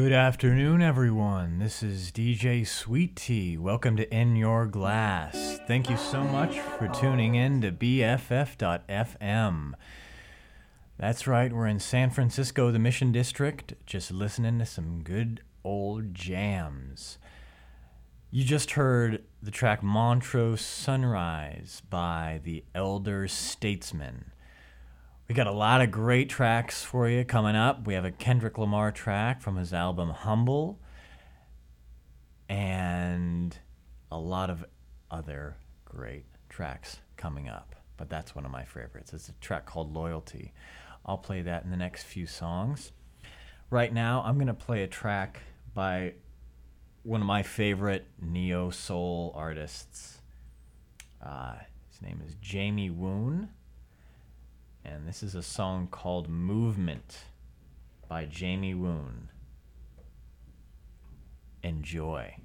Good afternoon, everyone. This is DJ Sweet Tea. Welcome to In Your Glass. Thank you so much for tuning in to BFF.FM. That's right, we're in San Francisco, the Mission District, just listening to some good old jams. You just heard the track Montreux Sunrise by the Elder Statesmen. We got a lot of great tracks for you coming up. We have a Kendrick Lamar track from his album Humble, and a lot of other great tracks coming up. But that's one of my favorites. It's a track called Loyalty. I'll play that in the next few songs. Right now, I'm going to play a track by one of my favorite neo soul artists. Uh, his name is Jamie Woon and this is a song called Movement by Jamie Woon. Enjoy.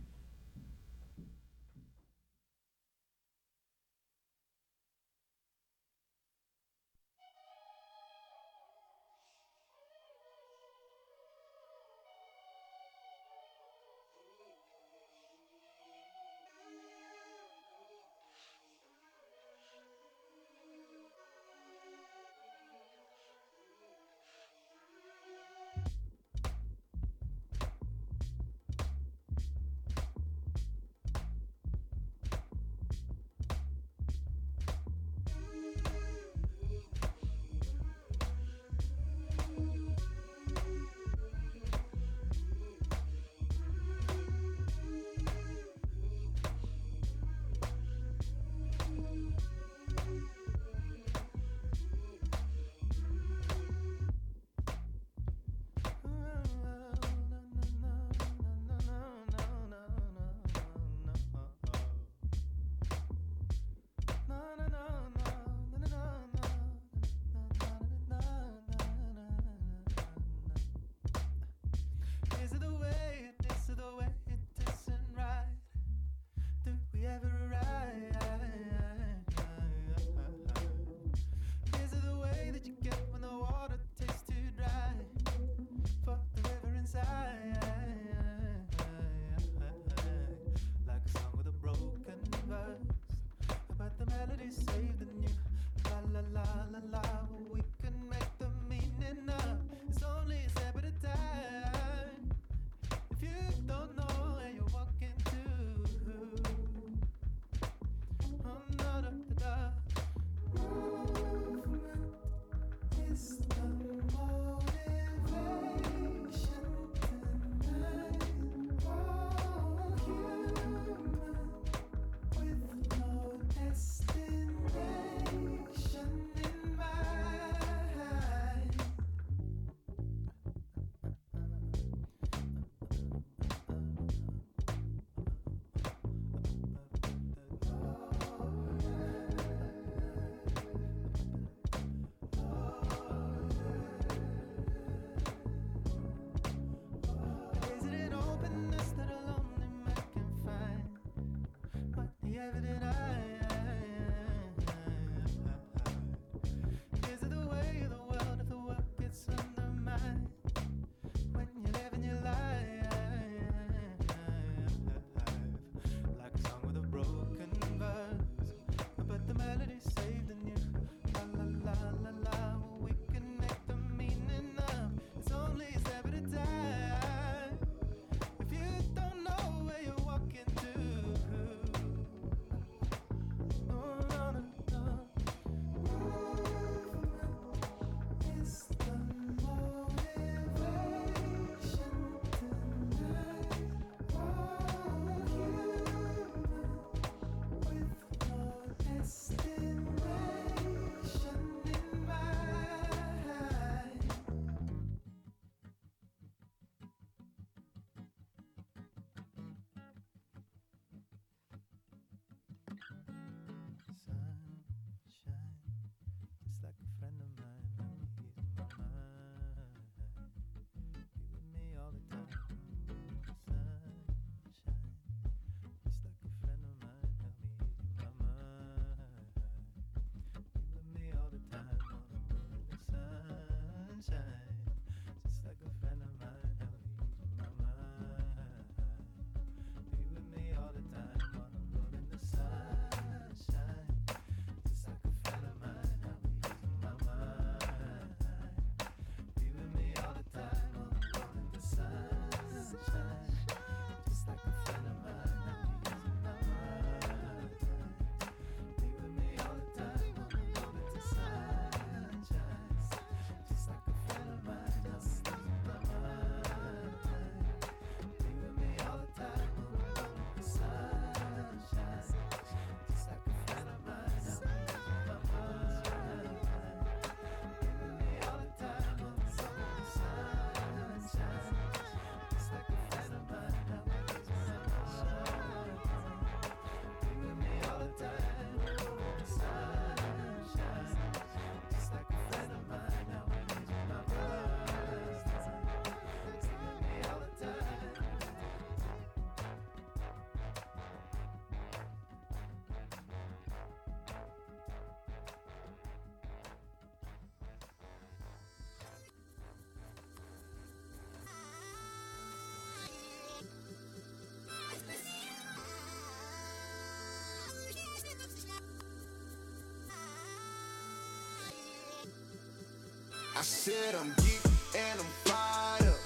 I said I'm geek and I'm fired up.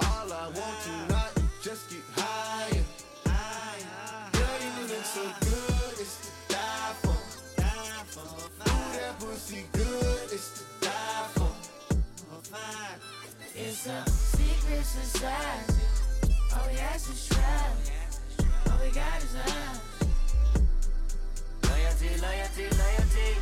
All I want tonight is just get higher. Girl, you look so good, it's to die for. Ooh, that pussy good, it's to die for. It's a secret society. All we ask is try. All we got is love. Loyalty, loyalty, loyalty.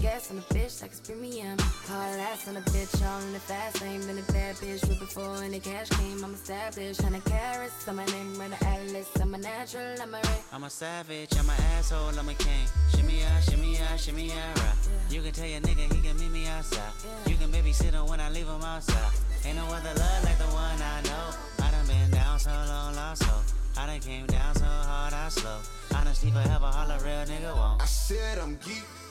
Gas on the bitch like it's premium. Hard ass on the bitch, all in the fast lane. Been a bad bitch with before any cash came. I'm established. Hundred carats on my name, run the atlas. I'm a natural, I'm a ray. I'm a savage, I'm an asshole, I'm a king. Shimmy out, shimmy out, shimmy out, right. You can tell your nigga he can meet me outside. You can babysit him when I leave him outside. Ain't no other love like the one I know. I done been down so long, lost so. I done came down so hard, I slow. Honesty forever, all a real nigga won't. I said I'm geek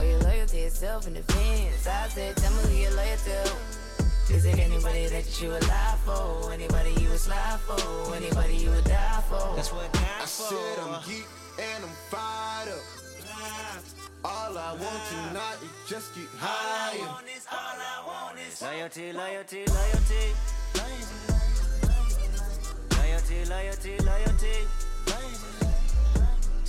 Or your loyalty is self in defense? I said, tell me who you're loyal to. Is it anybody that you would lie for? Anybody you would slide for? Anybody you would die for? That's what time I for. said I'm geek and I'm fired up. All I want tonight is just get higher. All I want is Loyalty, loyalty, loyalty. Loyalty, loyalty, loyalty.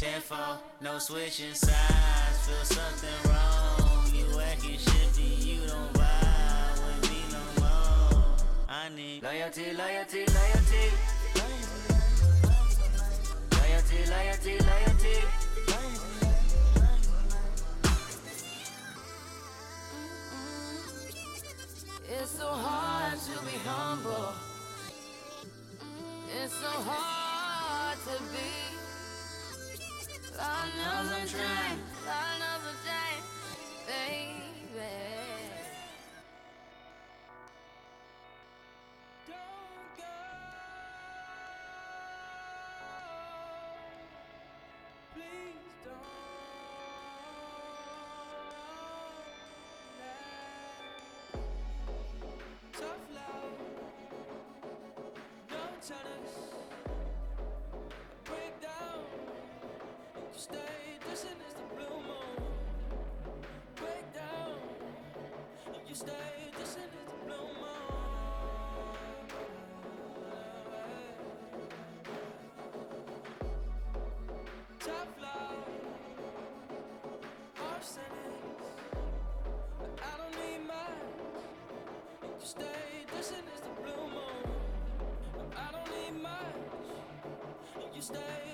Tenfold, no switching sides. Feel something wrong. You acting shifty, you don't vibe with me no more. I need loyalty, loyalty, loyalty. Loyalty, loyalty, loyalty. It's so hard to be humble. It's so hard to be. Lord knows I'm trying, baby. You stay,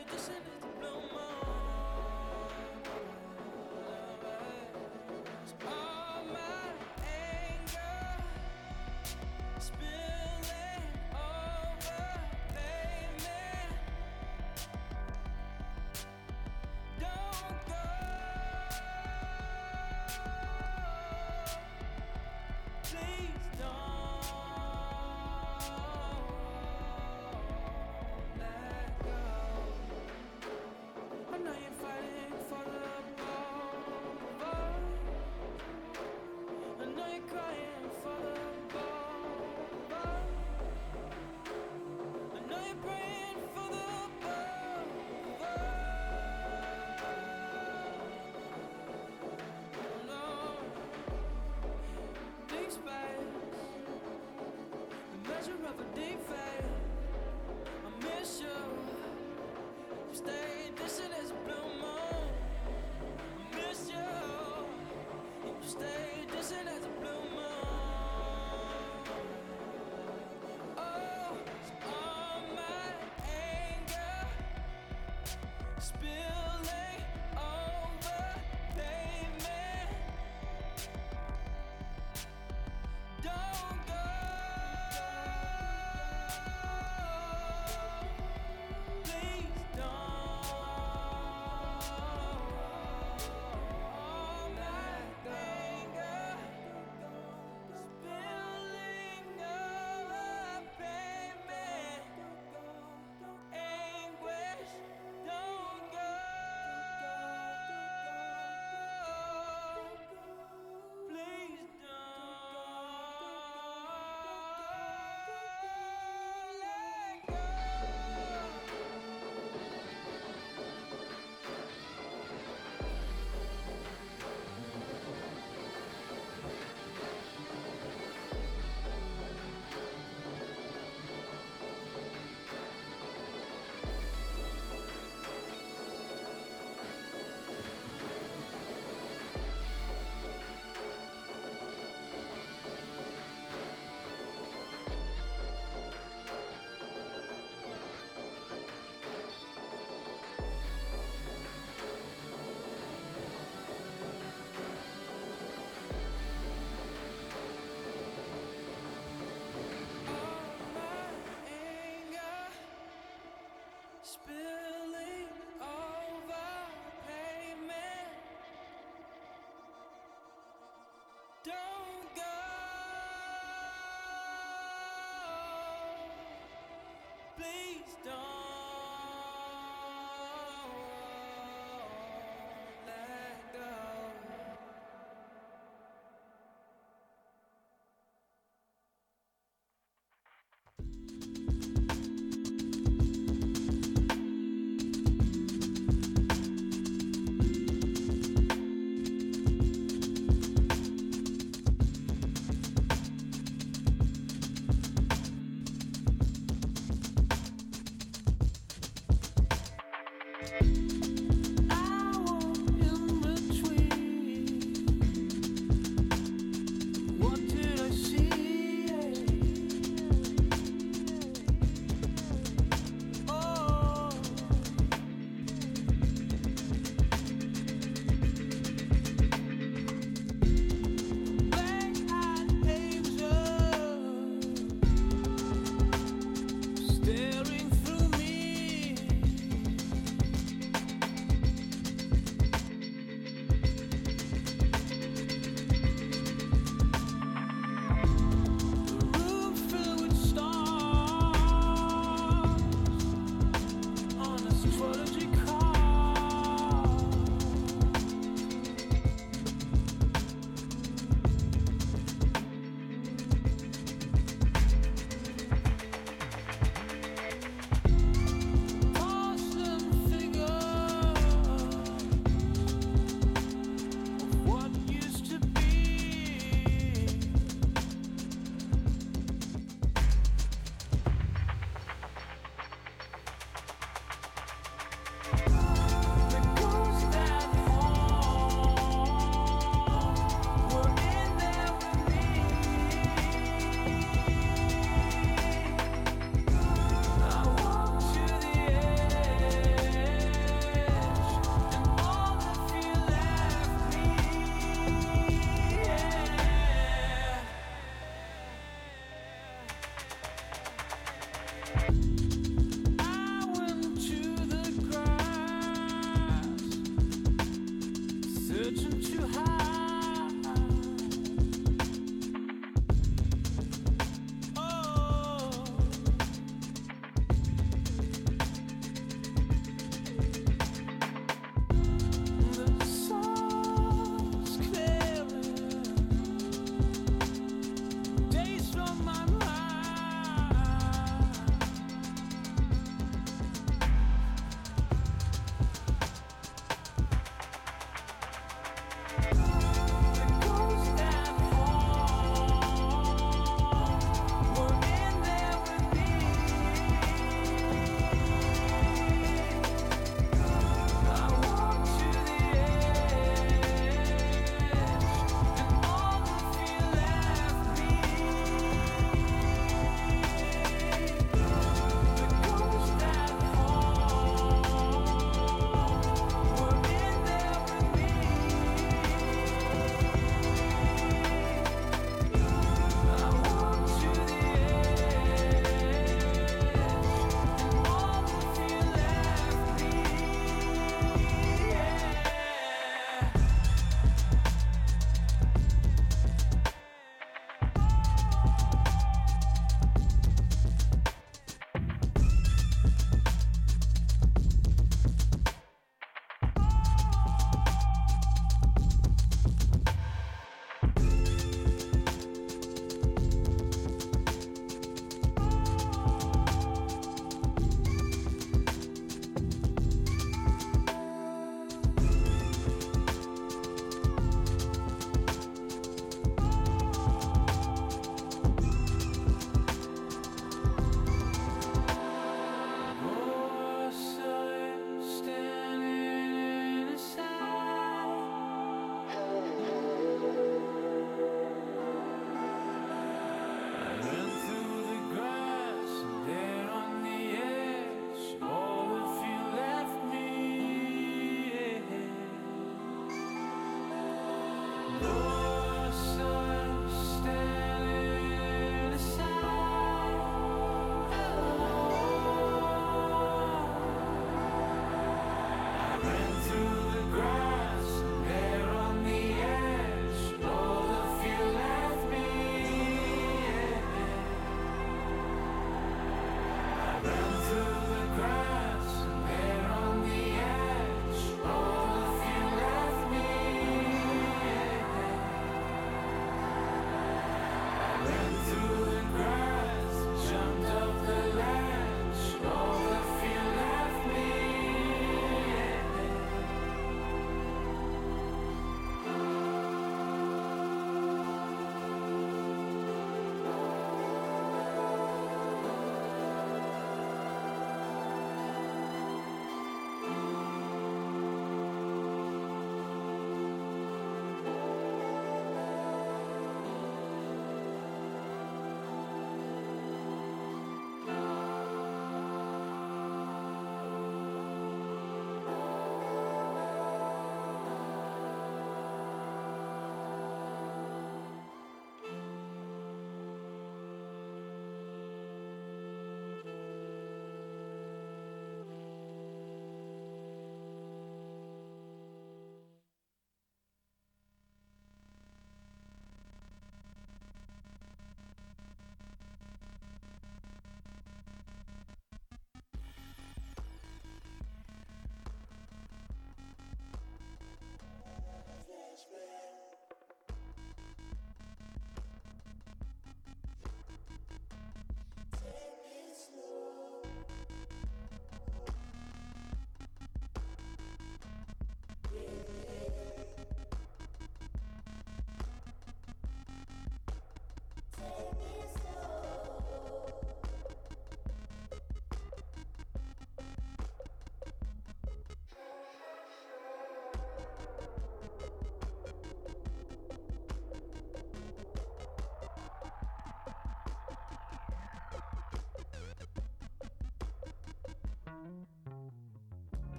Please don't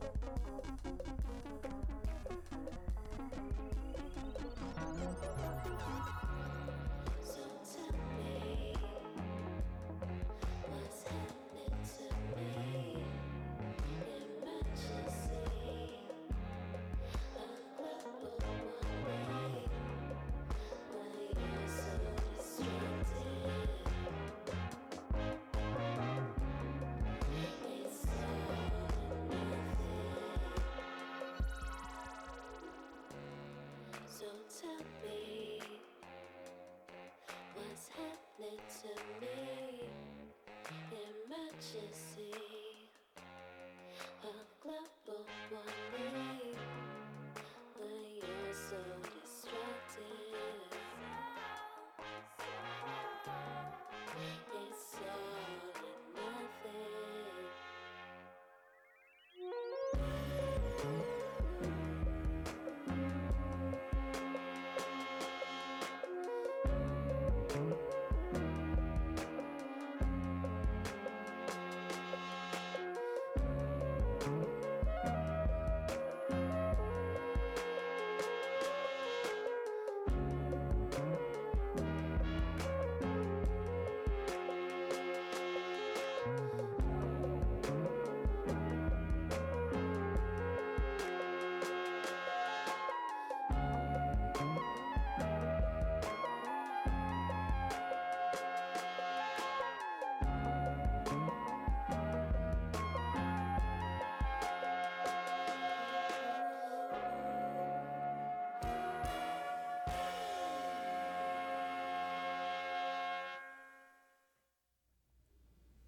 Thank you. To me? Emergency, a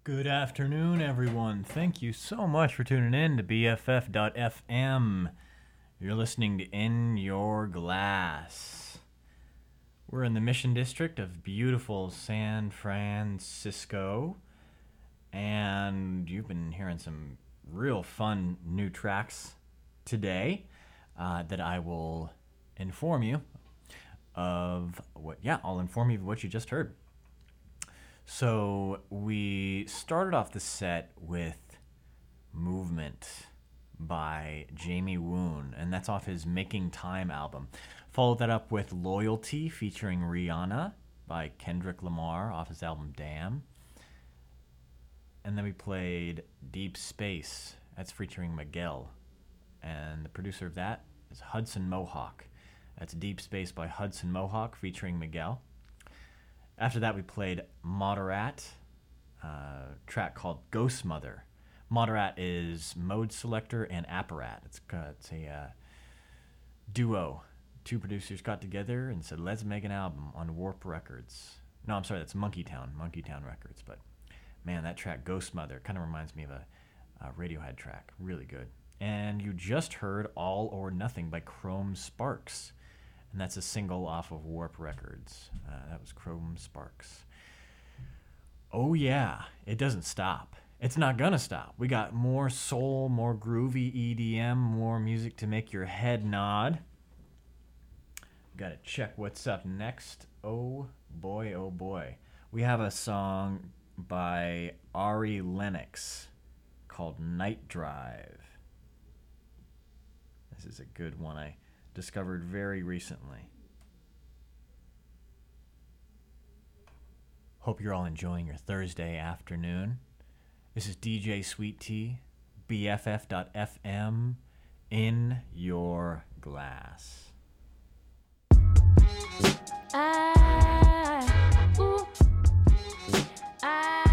Good afternoon, everyone. Thank you so much for tuning in to BFF.FM. You're listening to In Your Glass. We're in the Mission District of beautiful San Francisco, and you've been hearing some real fun new tracks today uh, that I will inform you of what, yeah, I'll inform you of what you just heard. So we started off the set with Movement by Jamie Woon, and that's off his Making Time album. Followed that up with Loyalty featuring Rihanna by Kendrick Lamar off his album Damn. And then we played Deep Space, that's featuring Miguel. And the producer of that is Hudson Mohawke. That's Deep Space by Hudson Mohawke featuring Miguel. After that, we played Moderat, uh, track called Ghost Mother. Moderat is Modeselektor and apparat. It's, uh, it's a uh, duo. Two producers got together and said, let's make an album on Warp Records. No, I'm sorry, that's Monkey Town, Monkey Town Records. But man, that track, Ghost Mother, kind of reminds me of a, a Radiohead track. Really good. And you just heard All or Nothing by Chrome Sparks and that's a single off of Warp Records. Uh, that was Chrome Sparks. Oh, yeah, it doesn't stop. It's not gonna stop. We got more soul, more groovy EDM, more music to make your head nod. Gotta check what's up next. Oh boy, oh boy. We have a song by Ari Lennox called Night Drive. This is a good one. I discovered very recently. Hope you're all enjoying your Thursday afternoon. This is DJ Sweet Tea, BFF.FM, in your glass. Ah, ooh, ah,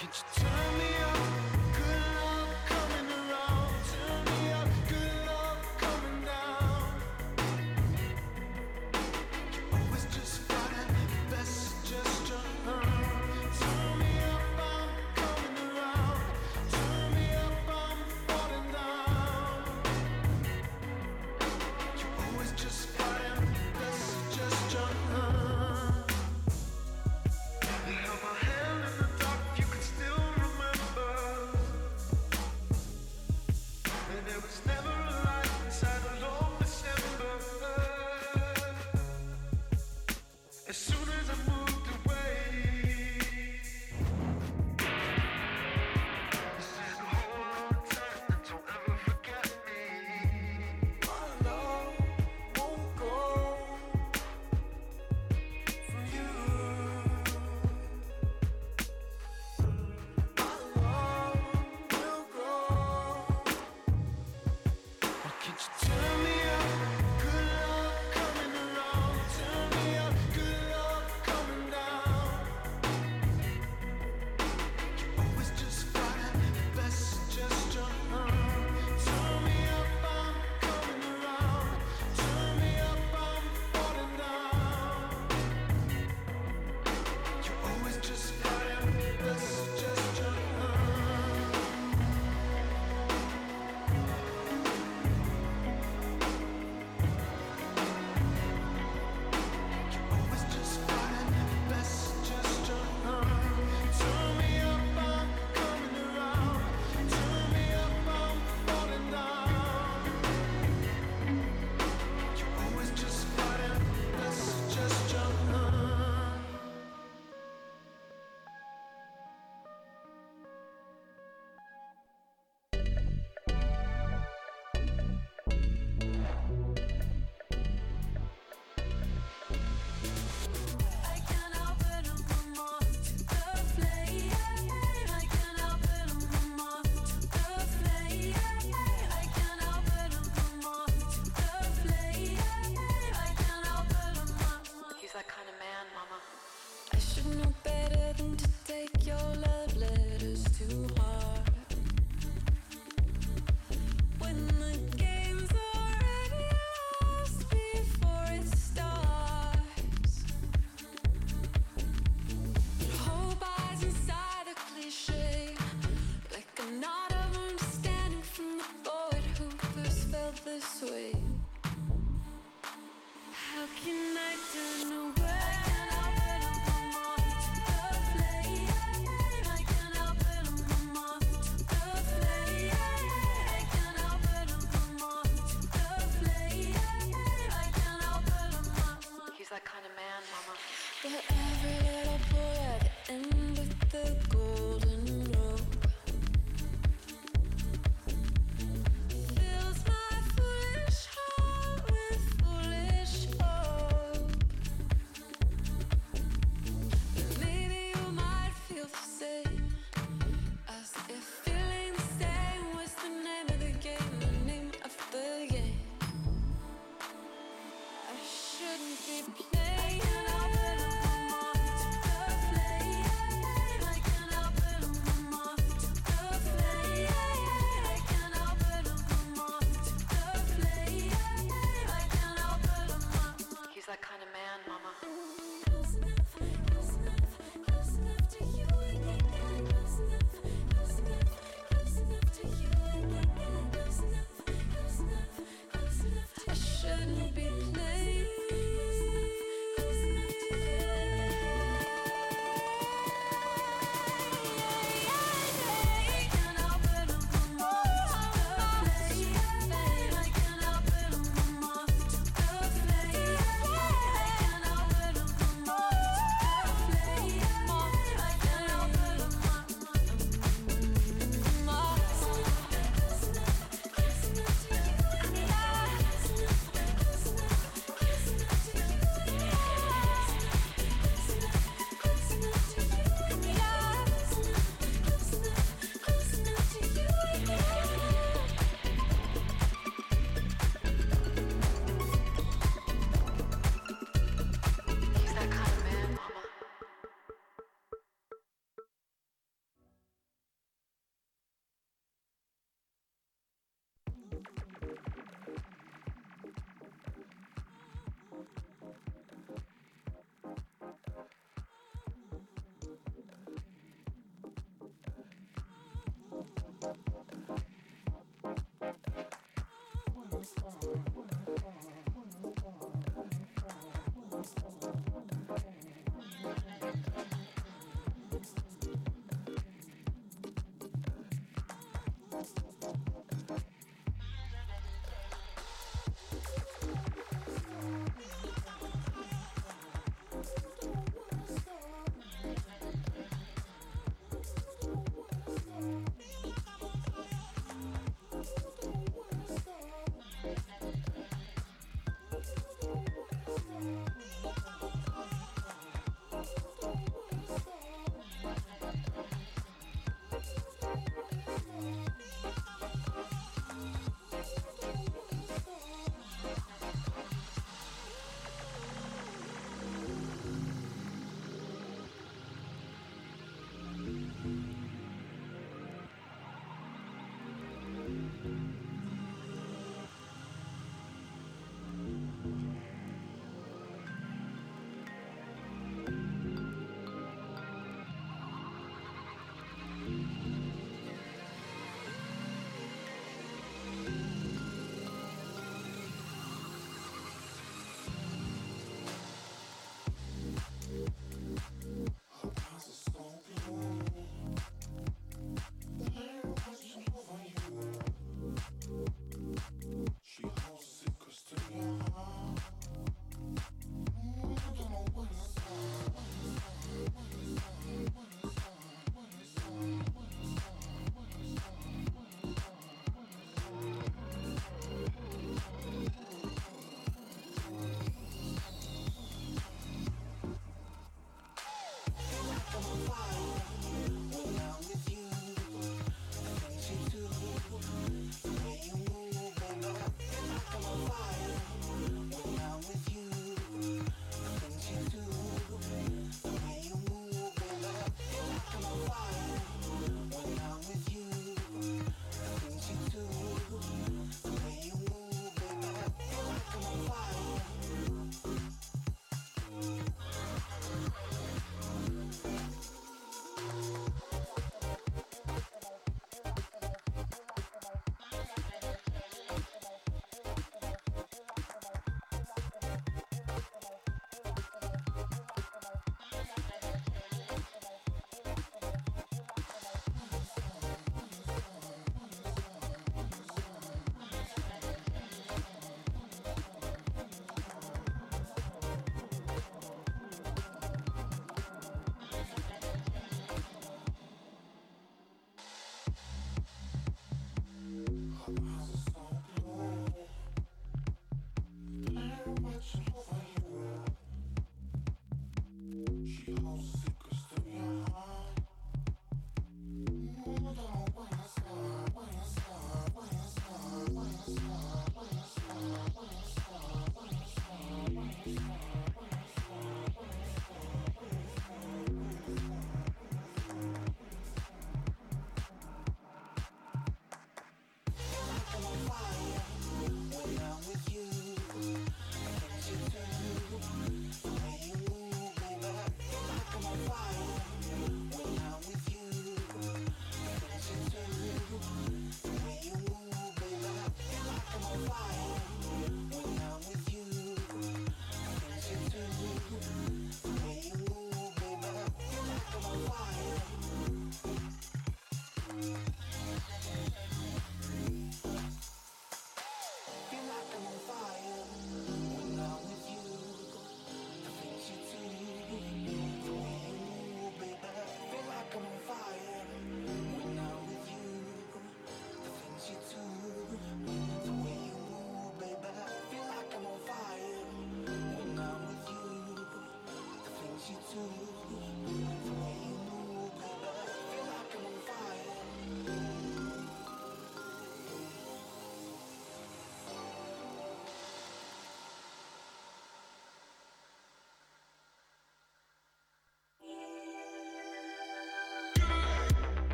can't you turn me up?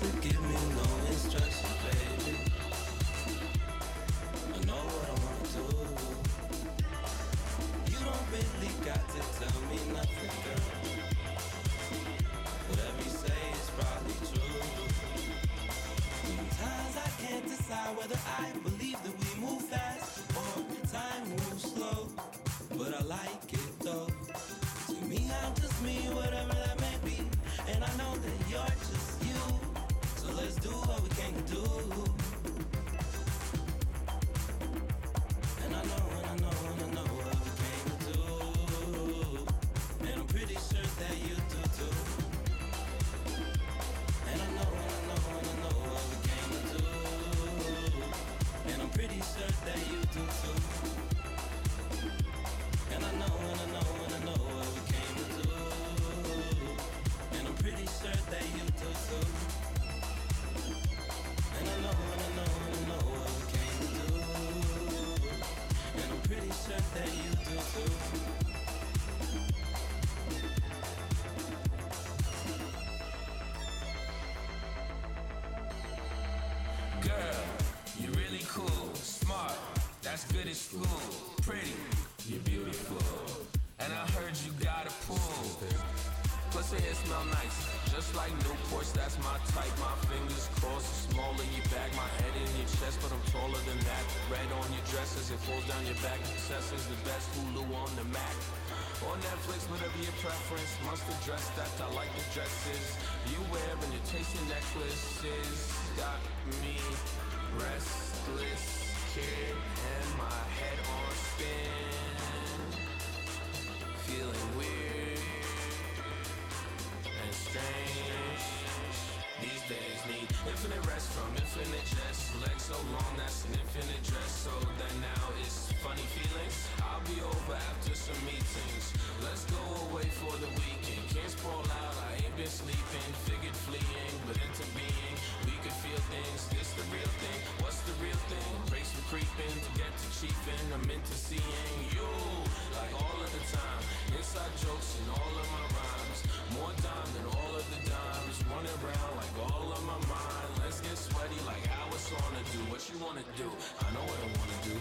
To give me no instructions, do. Like Newports, that's my type. My fingers crossed, small in your back, my head in your chest, but I'm taller than that. Red on your dress as it falls down your back. Success is the best Hulu on the Mac. On Netflix, whatever your preference. Must have dressed that, I like the dresses. You wear and your tasting necklaces got me restless, kid, and my head on spin. Feeling weird strange. These days need infinite rest from infinite jest. Legs so long, that's an infinite dress. So then now it's funny feelings. I'll be over after some meetings. Let's go away for the weekend. Can't sprawl out, I ain't been sleeping. Figured fleeing, but into being. We could feel things, this the real thing. What's the real thing? Race from creeping to get to chiefing. I'm into seeing you like all of the time. Inside jokes and all of my rhymes. More dime than all dimes. Like all of my mind. Let's get sweaty like it's on to do. What you wanna do? I know what I wanna do.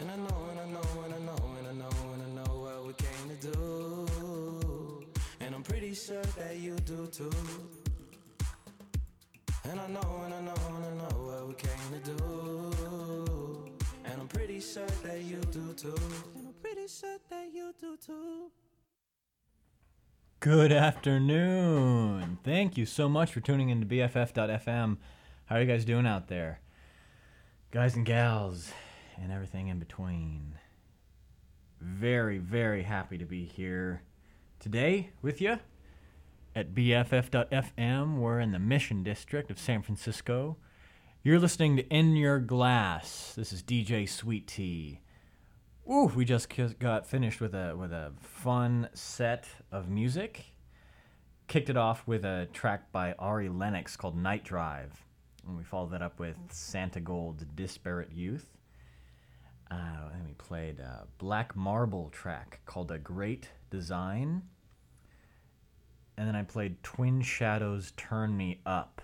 And I know, and I know, and I know, and I know, and I know what we came to do. And I'm pretty sure that you do too. And I know, and I know, and I know what we came to do. And I'm pretty sure that you do too. And I'm pretty sure that you do too. Good afternoon. Thank you so much for tuning in to BFF.FM. How are you guys doing out there? Guys and gals, and everything in between. Very, very happy to be here today with you at BFF.FM. We're in the Mission District of San Francisco. You're listening to In Your Glass. This is DJ Sweet Tea. Ooh, we just got finished with a with a fun set of music. Kicked it off with a track by Ari Lennox called Night Drive. And we followed that up with Santigold's Disparate Youth. Uh, and we played a Black Marble track called A Great Design. And then I played Twin Shadows Turn Me Up.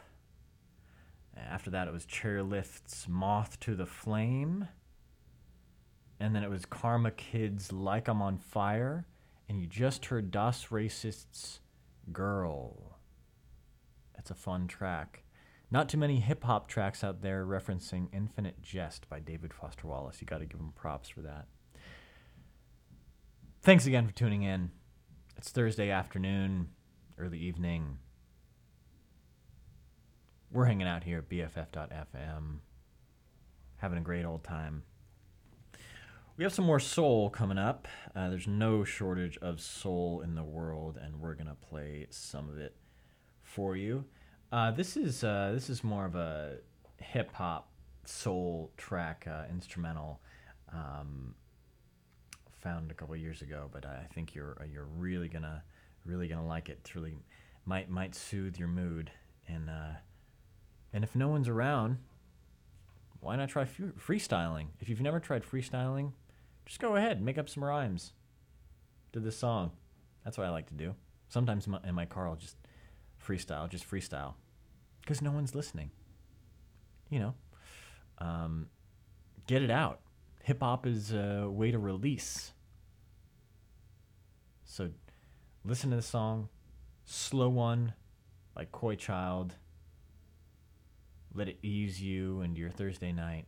After that, it was Chairlift's Moth to the Flame and then it was Karma Kids Like I'm on Fire, and you just heard Das Racists Girl. That's a fun track. Not too many hip hop tracks out there referencing Infinite Jest by David Foster Wallace. You got to give him props for that. Thanks again for tuning in. It's Thursday afternoon, early evening. We're hanging out here at BFF.FM, having a great old time. We have some more soul coming up. Uh, there's no shortage of soul in the world, and we're gonna play some of it for you. Uh, this is uh, this is more of a hip hop soul track, uh, instrumental, um, found a couple years ago. But I think you're uh, you're really gonna really gonna like it. It's really might might soothe your mood, and uh, and if no one's around, why not try free- freestyling? If you've never tried freestyling, just go ahead, make up some rhymes to this song. That's what I like to do. Sometimes in my, car, I'll just freestyle, just freestyle. because no one's listening. You know, um, get it out. Hip hop is a way to release. So listen to the song, slow one, like Koi Child. Let it ease you into your Thursday night.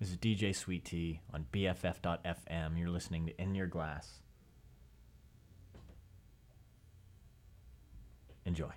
This is DJ Sweet Tea on BFF.FM. You're listening to In Your Glass. Enjoy.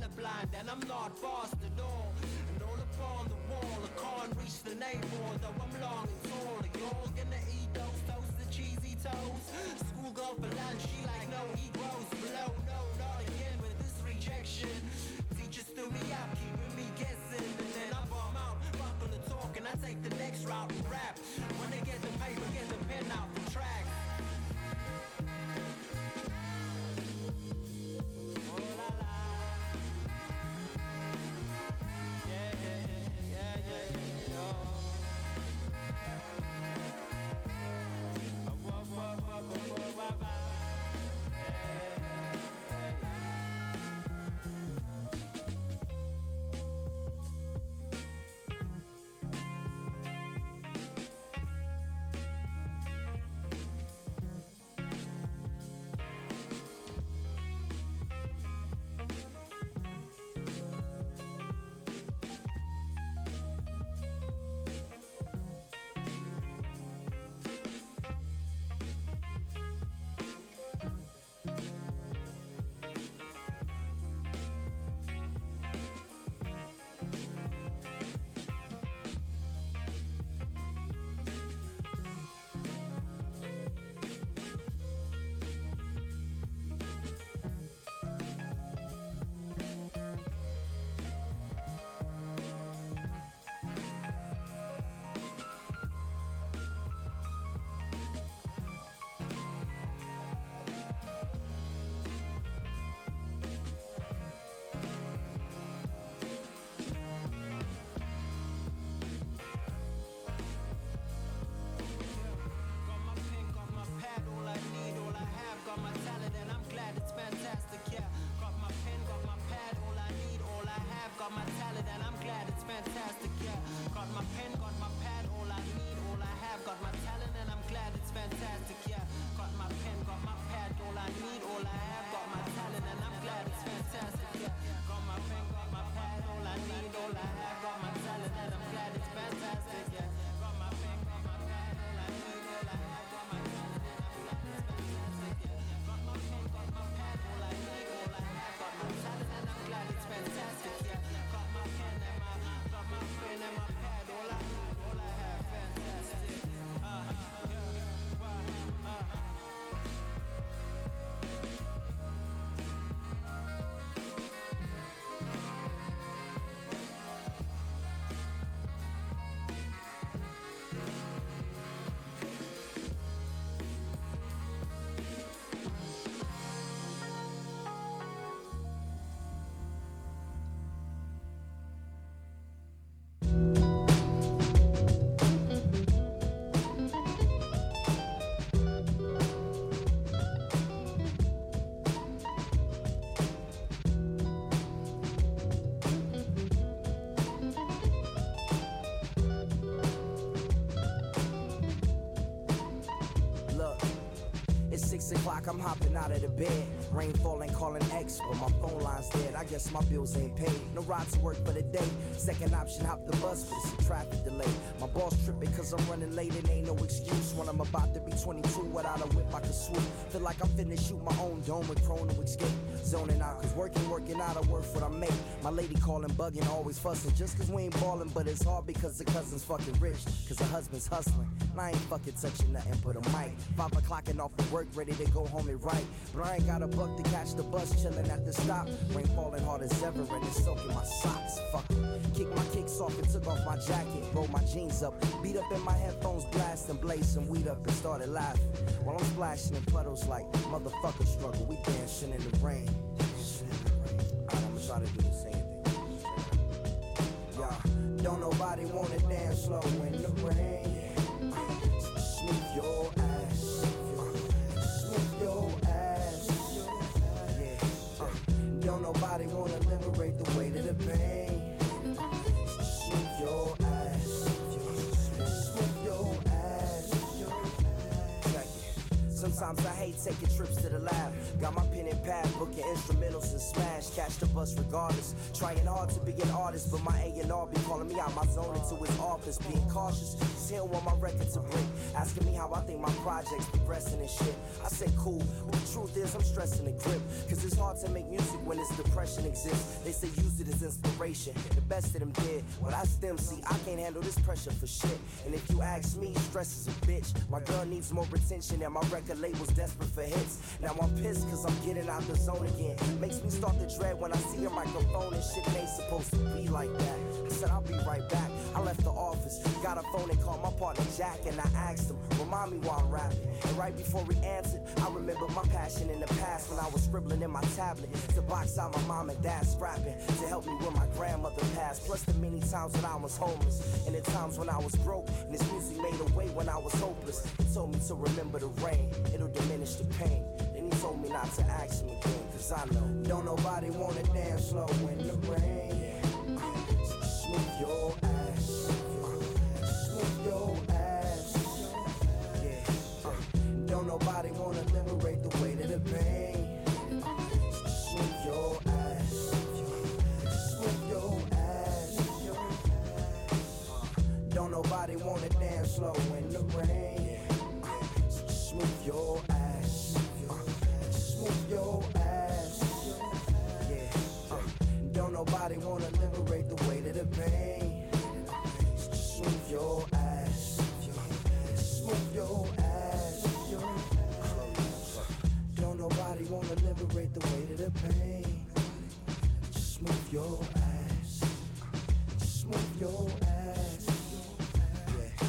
Colorblind, and I'm not fast at all. And all upon the wall, I can't reach the neighbor, though I'm long and tall. Are you all gonna eat those toasted cheesy toes? Schoolgirl for lunch, she like no egos below. No, not again with this rejection. Teachers threw me out, keeping me guessing. And then I bomb out, fuck on the talk, and I take the next route and rap. When they get the paper, get the pen out the track. I'm hopping out of the bed. Rain falling, calling X, but my phone line's dead. I guess my bills ain't paid. No ride to work for the day. Second option, hop the bus, but it's a traffic delay. My boss tripping cause I'm running late and ain't no excuse. I'm about to be 22 without a whip, I can swoop. Feel like I'm finna shoot my own dome with prone to escape. Zoning out, cause working, working out, I work what I make. My lady calling, bugging, always fussing. Just cause we ain't ballin', but it's hard because the cousin's fucking rich. Cause the husband's hustling. And I ain't fucking touching nothing but a mic. Five o'clock and off of work, ready to go home and write. But I ain't got a buck to catch the bus, chillin' at the stop. Rain falling hard as ever, and it's soaking my socks. Fuck. Kick my kicks off and took off my jacket. Roll my jeans up. Beat up in my headphones, blast and blaze some weed up and started laughing. While I'm splashing in puddles like motherfucker struggle. We dancing in the rain. Alright, I'ma try to do the same thing. Yeah, don't nobody wanna dance slow in the rain. Smooth your ass. Your ass. Uh, don't nobody wanna liberate the weight of the pain. Sometimes I hate taking trips to the lab. Got my pen and pad, booking instrumentals and smash. Catch the bus regardless. Trying hard to be an artist, but my A&R be calling me out my zone into his office. Being cautious, cause he don't want my record to break. Asking me how I think my project's progressing and shit. I say cool, but the truth is I'm stressing the grip. Cause it's hard to make music when this depression exists. They say use it as inspiration. The best of them did. Well, I them. See, I can't handle this pressure for shit. And if you ask me, stress is a bitch. My girl needs more attention and my label's desperate for hits. Now I'm pissed cause I'm getting out the zone again. Makes me start to dread when I see a microphone and shit ain't supposed to be like that. I said I'll be right back. I left the office, got a phone and called my partner Jack and I asked him, remind me why I'm rapping. And right before he answered, I remember my passion in the past when I was scribbling in my tablet to box out my mom and dad scrapping to help me when my grandmother passed. Plus the many times when I was homeless and the times when I was broke and this music made a way when I was hopeless. He told me to remember the rain, it'll diminish the pain. Then he told me not to ask him again, cause I know don't nobody wanna dance slow in the rain. Smooth your ass. Smooth your ass. Yeah. Don't nobody wanna liberate the weight of the pain. Smooth your ass. Smooth your ass. Don't nobody wanna dance slow nobody wanna liberate the weight of the pain. Smooth your ass. Smooth your ass. Don't nobody wanna liberate the weight of the pain. Just move your ass. Just move your ass. Yeah.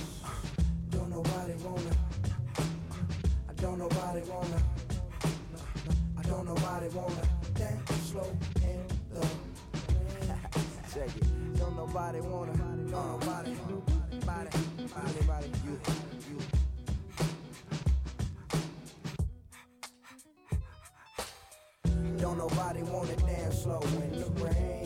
Don't nobody wanna. I don't nobody wanna. I don't nobody wanna dance slow Check it. Don't nobody wanna. Don't nobody. Body. Anybody. You. You. Don't nobody wanna dance slow in the rain.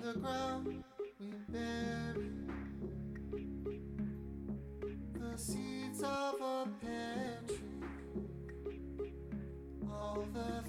The ground we bury. The seeds of a pear tree, all the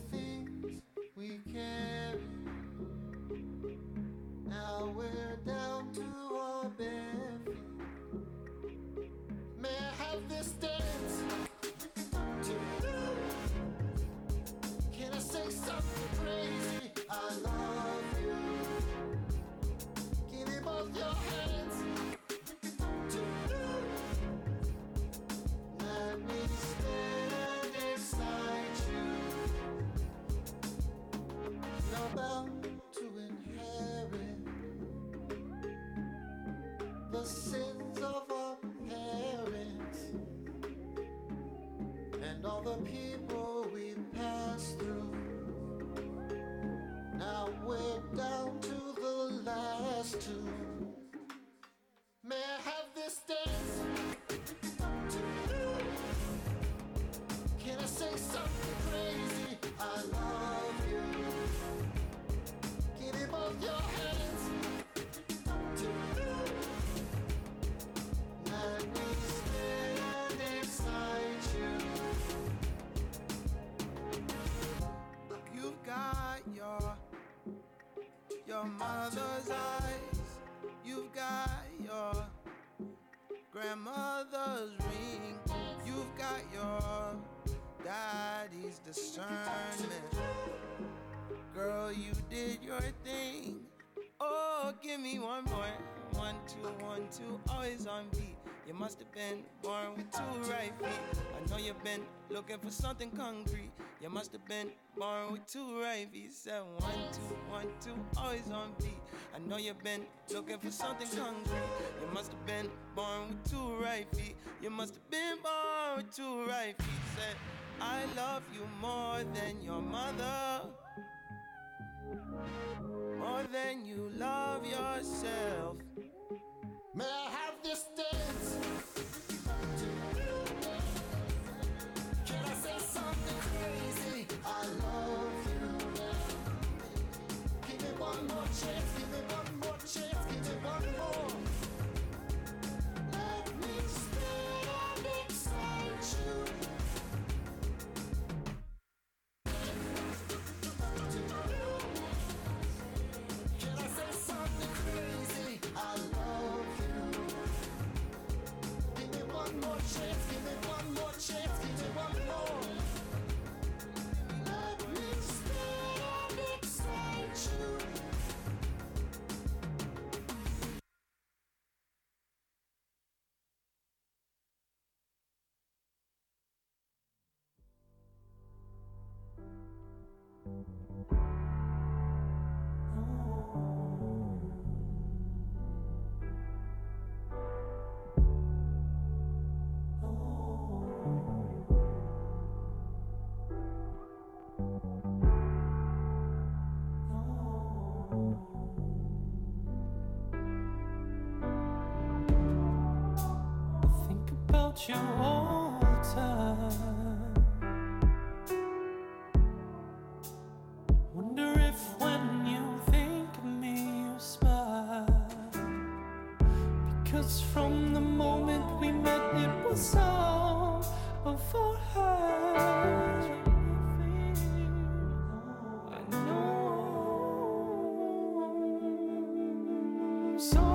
your mother's eyes. You've got your grandmother's ring. You've got your daddy's discernment. Girl, you did your thing. Oh, give me one more. One, two, one, two, always on beat. You must have been born with two right feet. You've been looking for something concrete. You must have been born with two right feet. Said one, two, one, two, always on beat. I know you've been looking for something concrete. You must have been born with two right feet. You must have been born with two right feet. Said, I love you more than your mother. More than you love yourself. May I have this dance? Give me one more chance, give me one more chance, give me one more. Think about you all the time. Wonder if when you think of me, you smile. Because from the moment we met, it was all. I know. So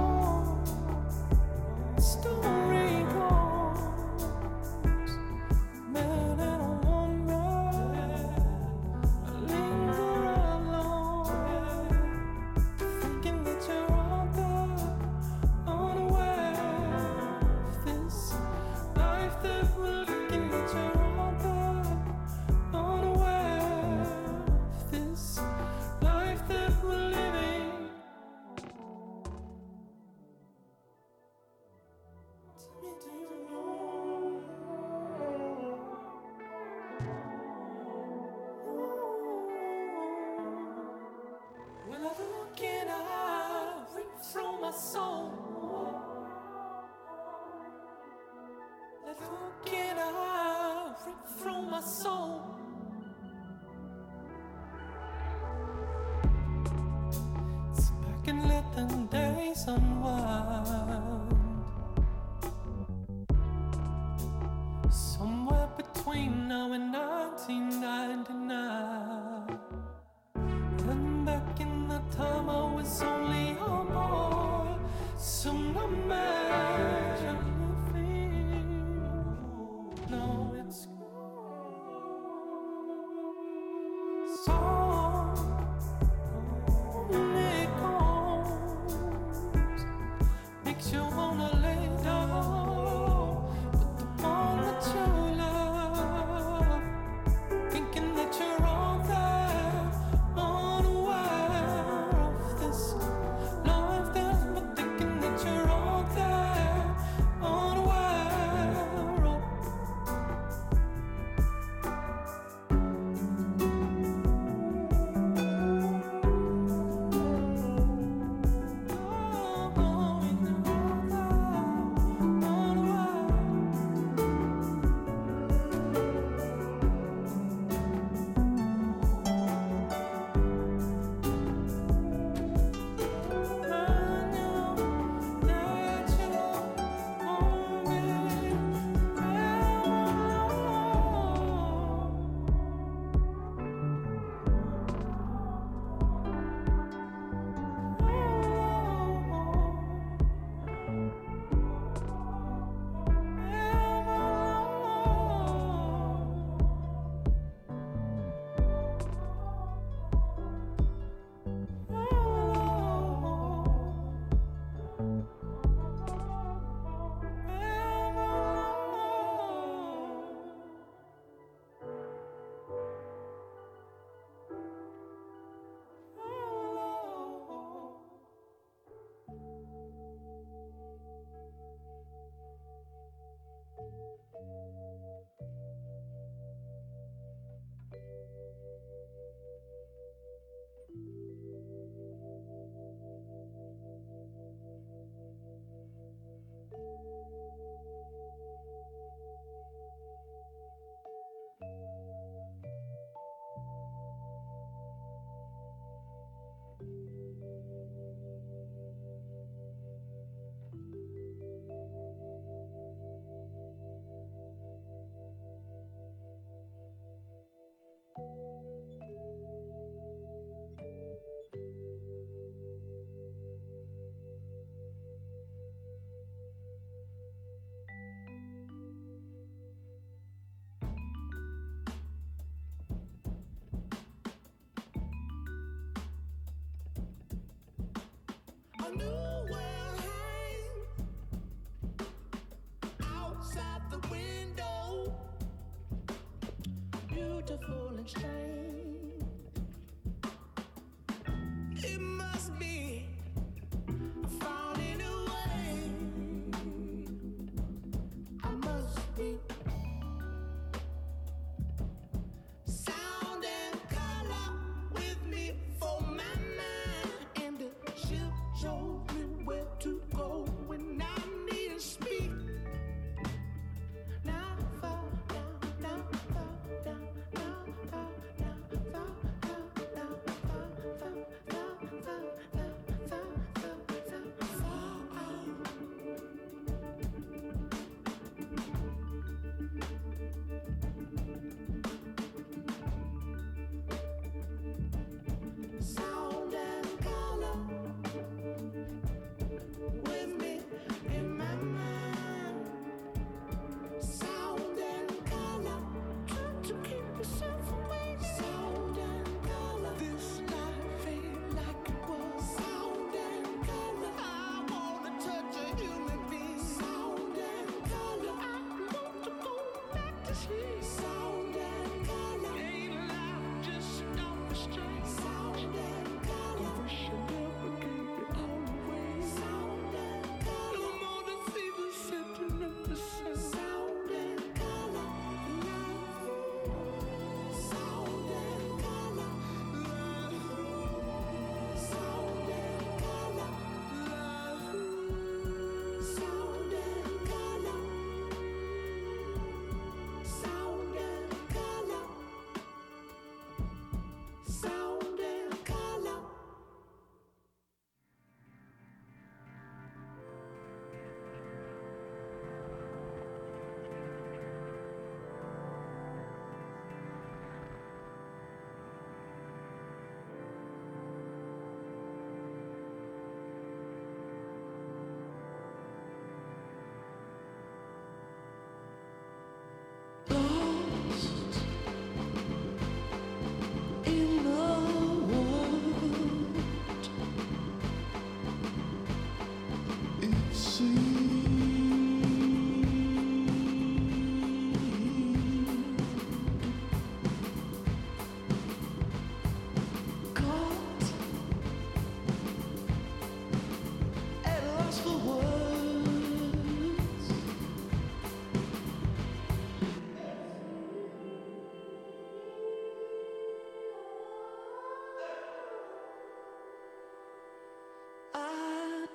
strange.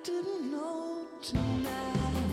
Didn't know tonight.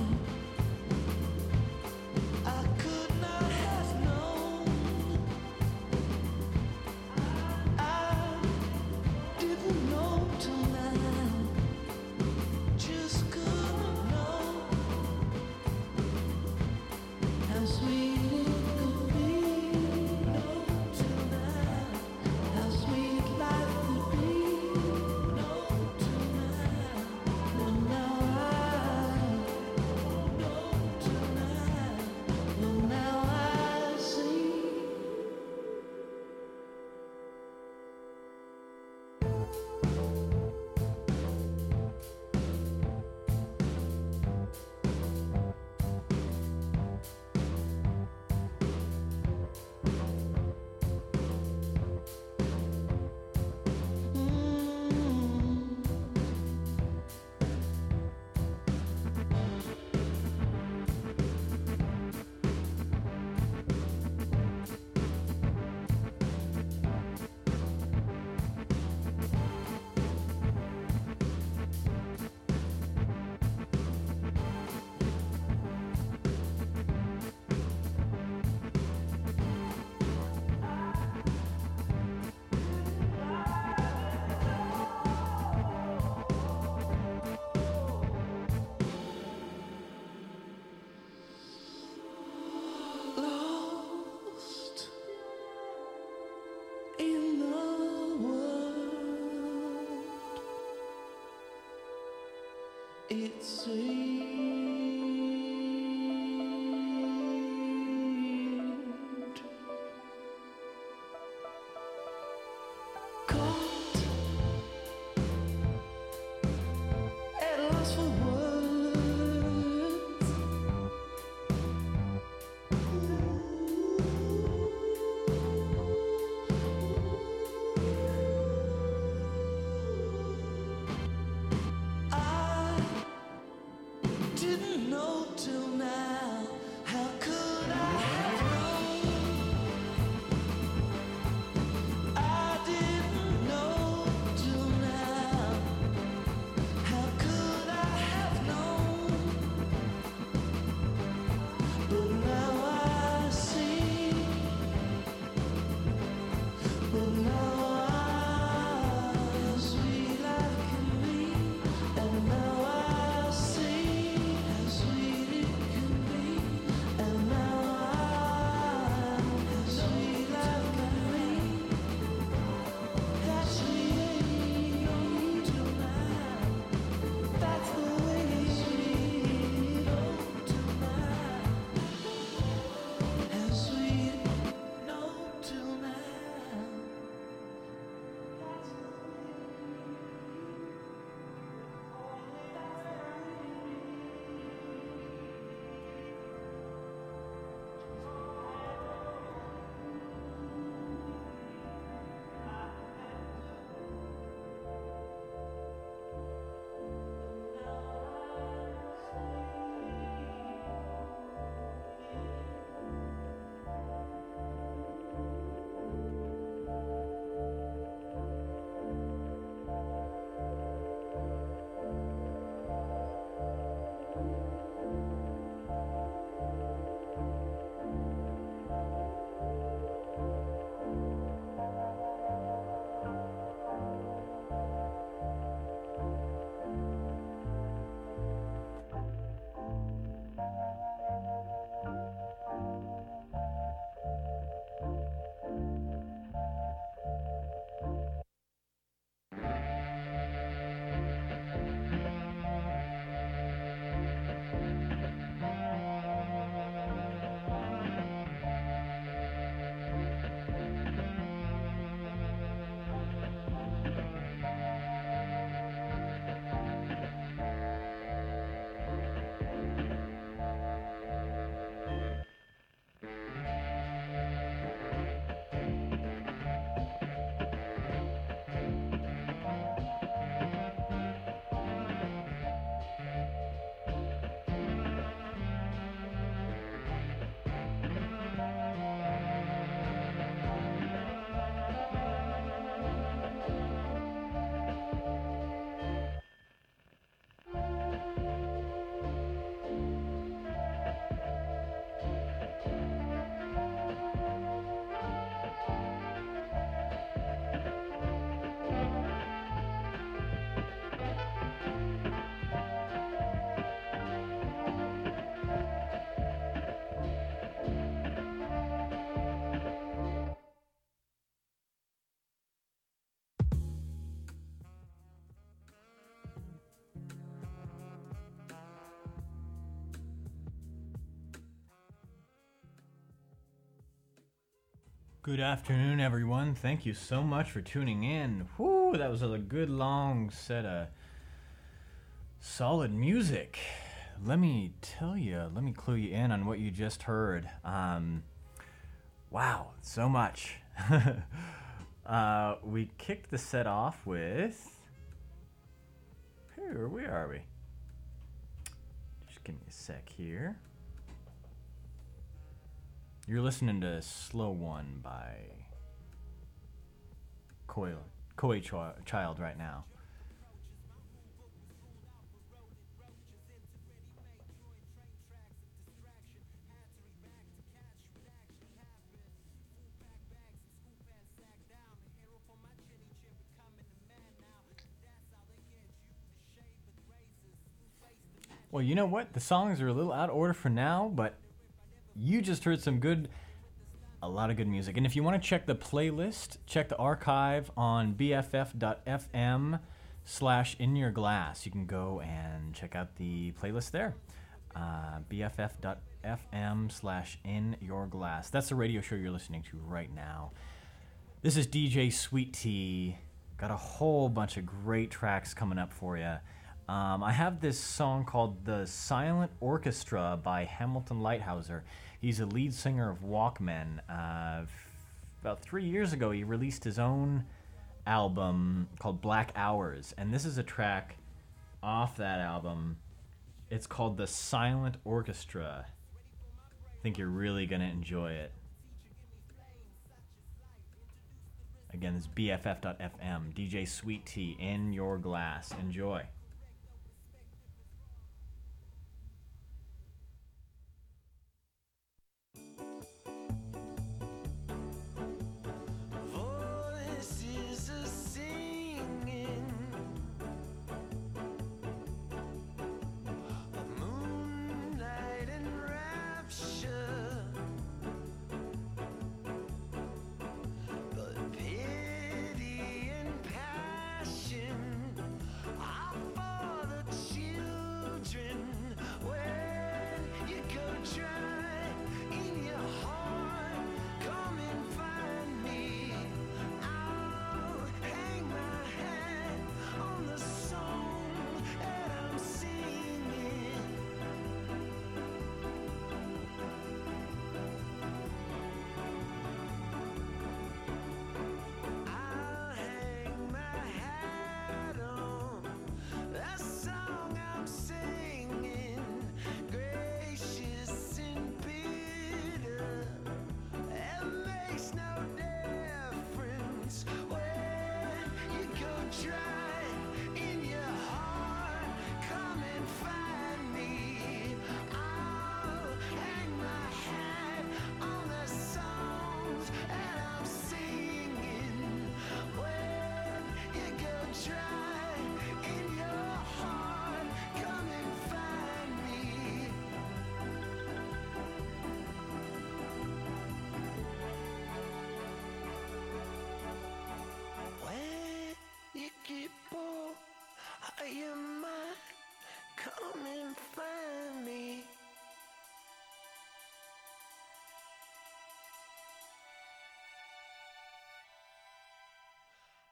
It seemed Good afternoon, everyone. Thank you so much for tuning in. Whoo, that was a good long set of solid music. Let me tell you, let me clue you in on what you just heard. Um, wow, so much. uh, we kicked the set off with. Here, where are we? Just give me a sec here. You're listening to Slow One by Koi, Koi Chi- Child right now. Well, you know what? The songs are a little out of order for now, but you just heard some good, a lot of good music. And if you want to check the playlist, check the archive on bff.fm slash in your glass. You can go and check out the playlist there. Uh, bff.fm slash in your glass. That's the radio show you're listening to right now. This is DJ Sweet Tea. Got a whole bunch of great tracks coming up for you. Um, I have this song called The Silent Orchestra by Hamilton Leithauser. He's a lead singer of Walkmen. Uh, about three years ago, he released his own album called Black Hours, and this is a track off that album. It's called The Silent Orchestra. I think you're really going to enjoy it. Again, this is BFF.FM, DJ Sweet Tea in your glass. Enjoy. Come and find me.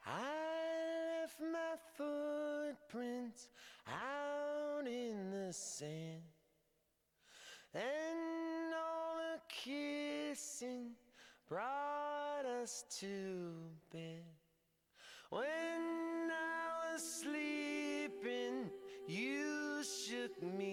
I left my footprints out in the sand, and all the kissing brought us to bed. When me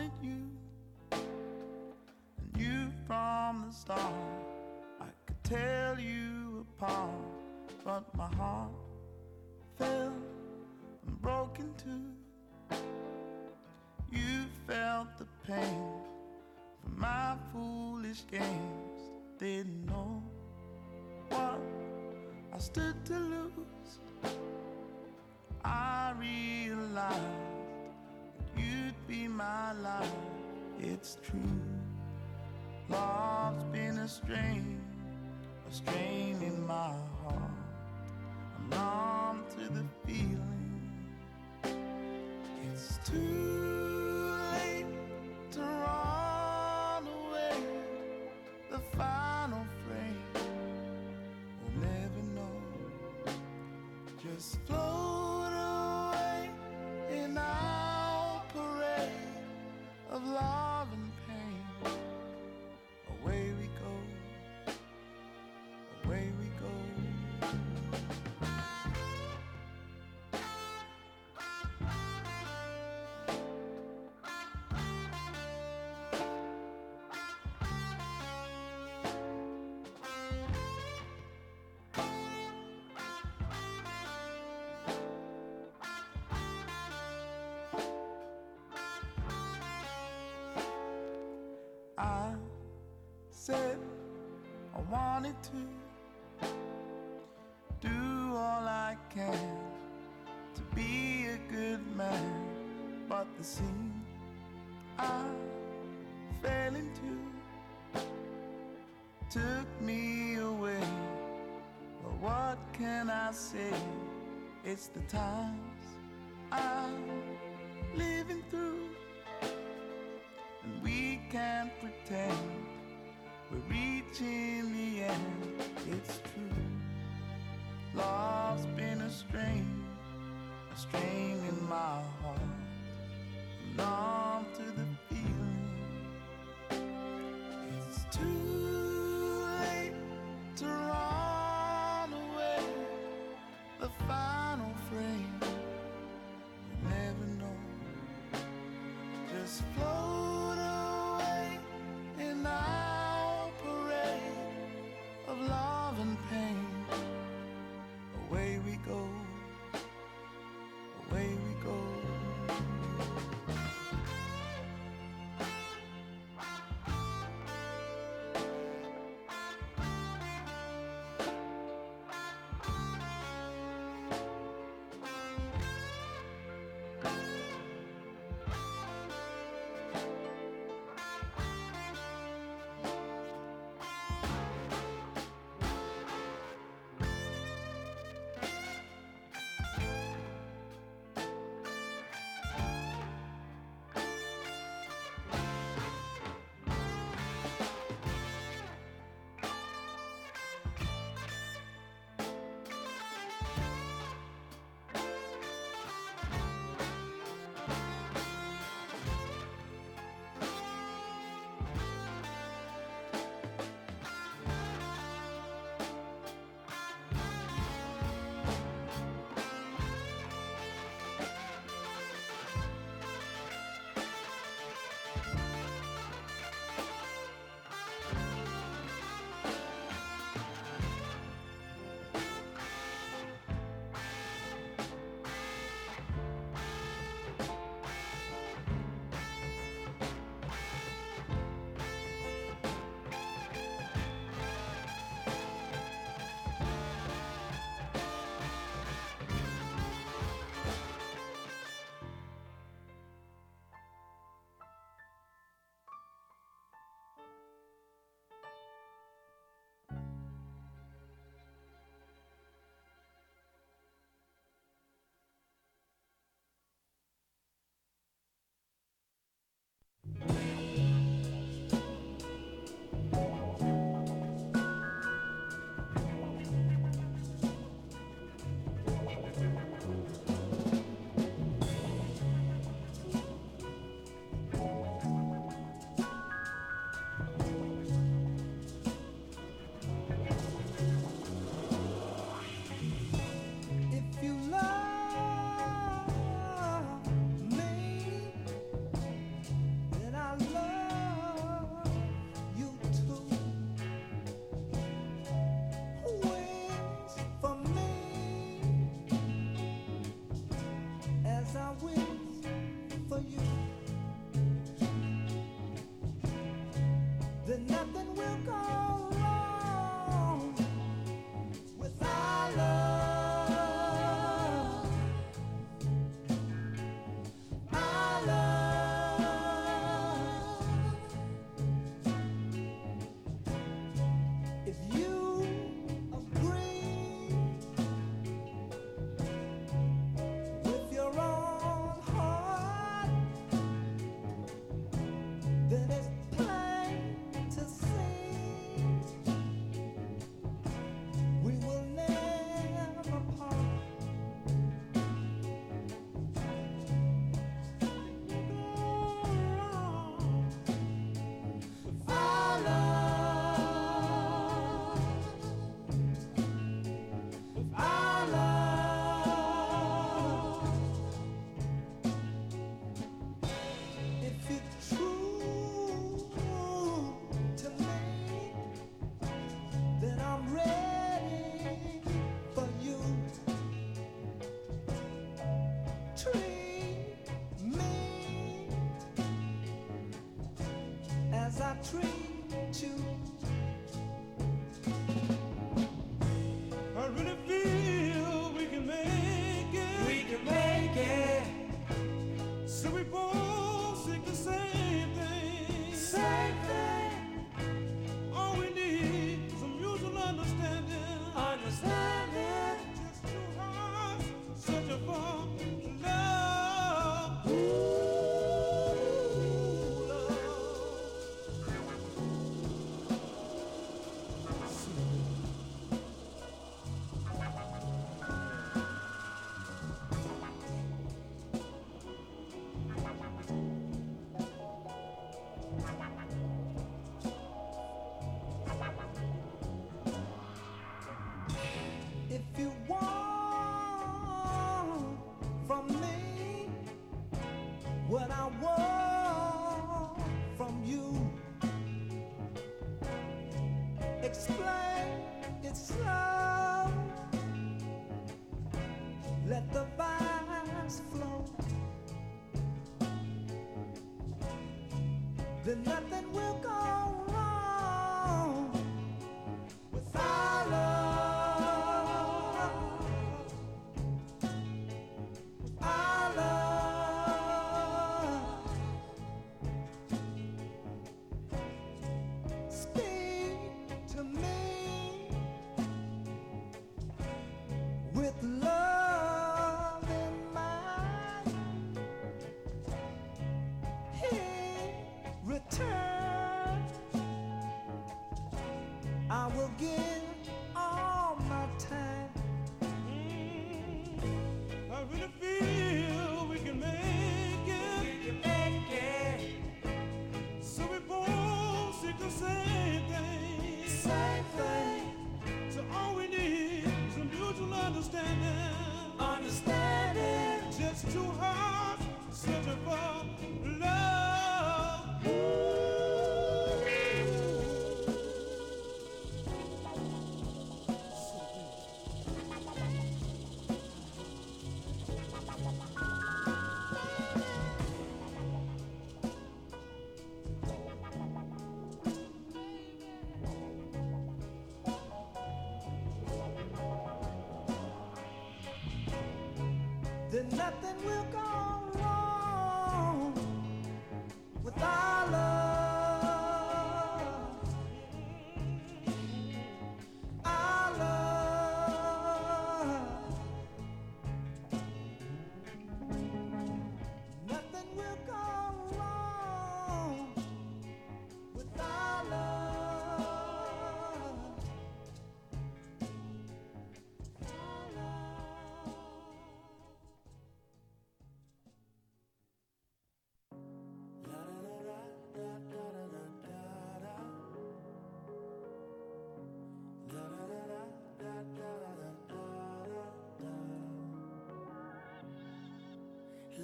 wanted you, and you from the start. I could tell you apart, but my heart fell and broke in two. You felt the pain from my foolish games, didn't know what I stood to lose. I realized my life. It's true. Love's been a strain, a strain in my heart. I'm numb to the feeling. I said I wanted to do all I can to be a good man, but the scene I fell into took me away. But what can I say? It's the times I'm living through.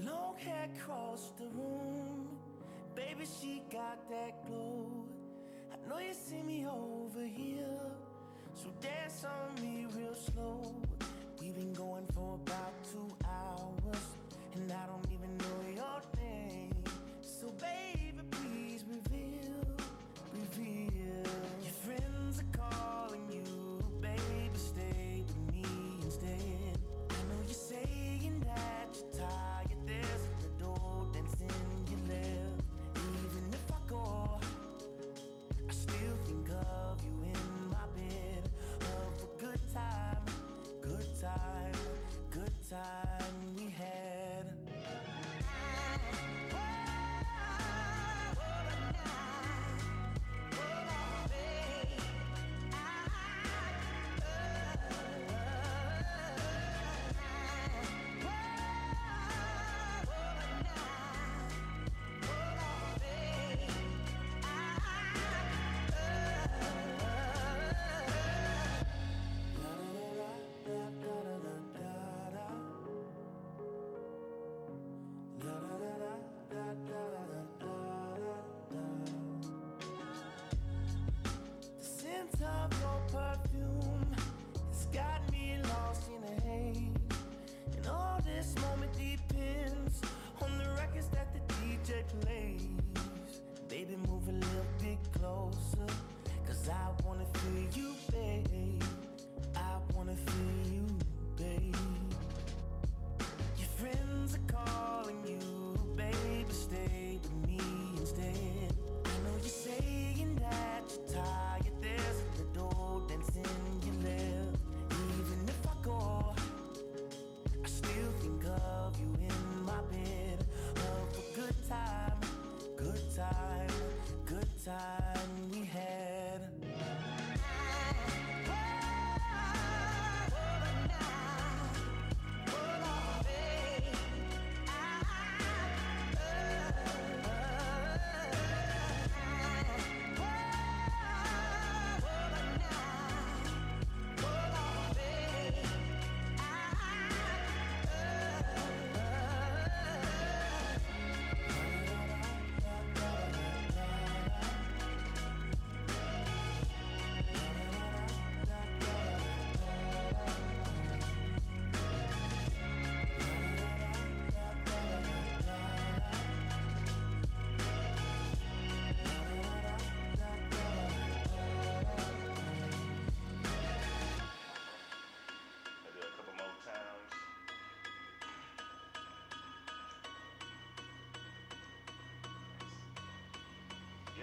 Long hair across the room. Baby, she got that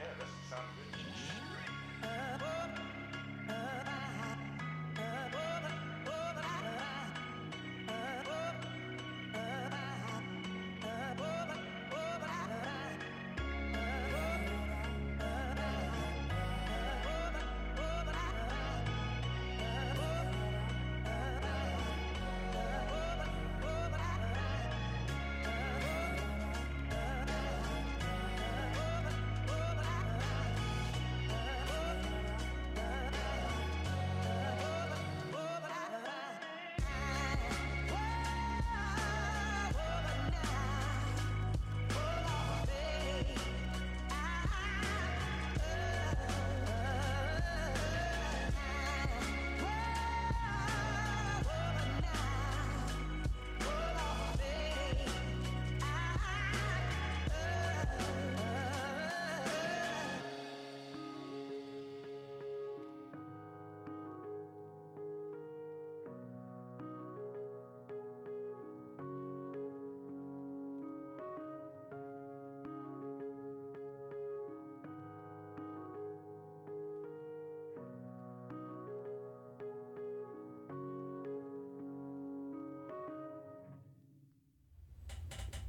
Yeah,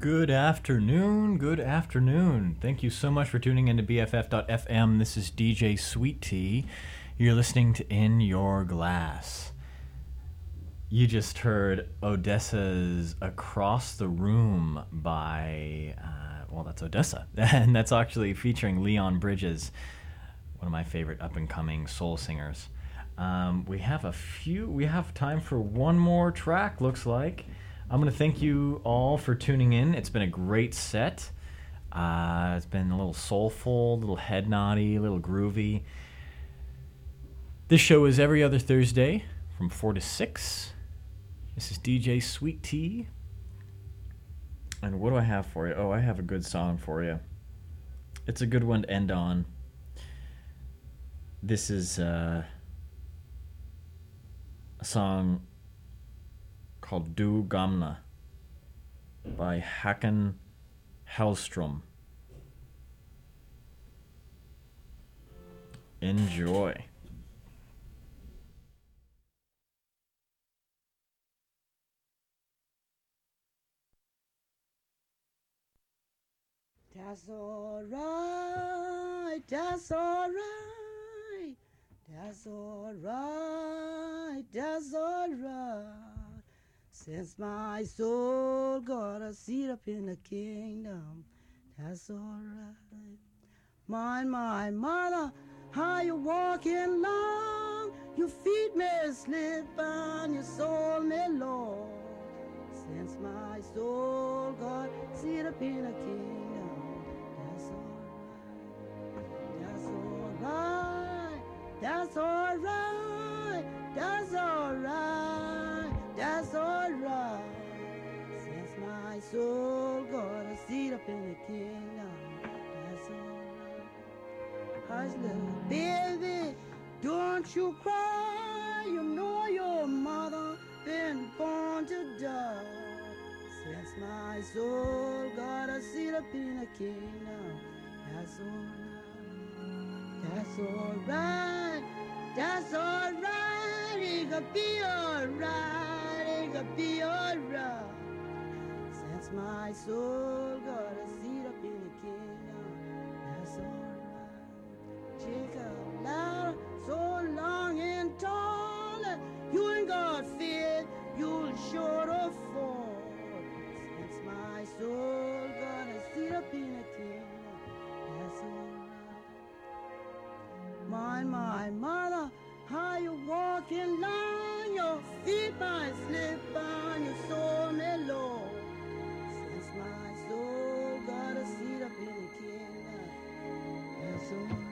Good afternoon. Good afternoon. Thank you so much for tuning into BFF.FM. This is DJ Sweet Tea. You're listening to In Your Glass. You just heard ODESZA's Across the Room by, uh, well, that's ODESZA. And that's actually featuring Leon Bridges, one of my favorite up and coming soul singers. Um, we have a few, we have time for one more track, looks like. I'm going to thank you all for tuning in. It's been a great set. Uh, it's been a little soulful, a little head noddy, a little groovy. This show is every other Thursday from 4 to 6. This is DJ Sweet Tea. And what do I have for you? Oh, I have a good song for you. It's a good one to end on. This is uh, a song called Du Gamla by Hakan Hellstrom. Enjoy. That's alright, that's alright, that's alright, that's alright. Since my soul got a seat up in the kingdom, that's alright. My, my mother, how you walking long? Your feet may slip and your soul may low. Since my soul got a seat up in the kingdom, that's alright. That's alright. That's alright. That's alright. That's alright. Since my soul got a seat up in the kingdom, that's alright. Hush, little baby, don't you cry, you know your mother been born to die. Since my soul got a seat up in the kingdom, that's alright. That's alright. That's alright. It could be alright. Could be alright. Since my soul got a seat up in the kingdom, that's alright. Jacob, loud, so long and tall, you ain't got fear, you'll sure to fall. Since my soul got a seat up in the kingdom, that's alright. My, my mother, how you walk in your feet might slip on your soul may low. Since my soul got a seat up in the kingdom, that's all.